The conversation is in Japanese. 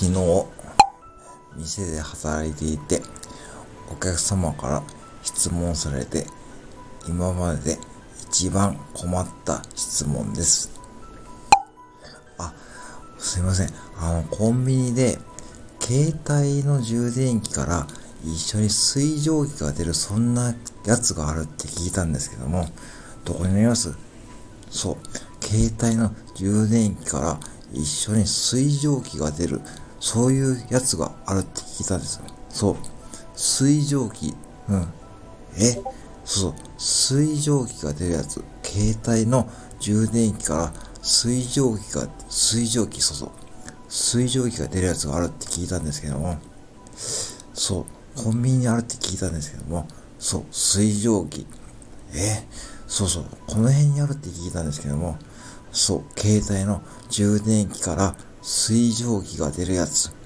昨日、店で働いていて、お客様から質問されて、今までで一番困った質問です。あ、すいません。あの、コンビニで、携帯の充電器から一緒に水蒸気が出る、そんなやつがあるって聞いたんですけども、どこにあります？そう。携帯の充電器から一緒に水蒸気が出る、そういうやつがあるって聞いたんですよ。そう。水蒸気。うん。え？そうそう。水蒸気が出るやつ。携帯の充電器から水蒸気が、水蒸気、そうそう。水蒸気が出るやつがあるって聞いたんですけども、そう。コンビニにあるって聞いたんですけども、そう。水蒸気。え？そうそう。この辺にあるって聞いたんですけども、そう。携帯の充電器から水蒸気が出るやつ。